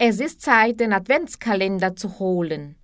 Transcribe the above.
Es ist Zeit, den Adventskalender zu holen.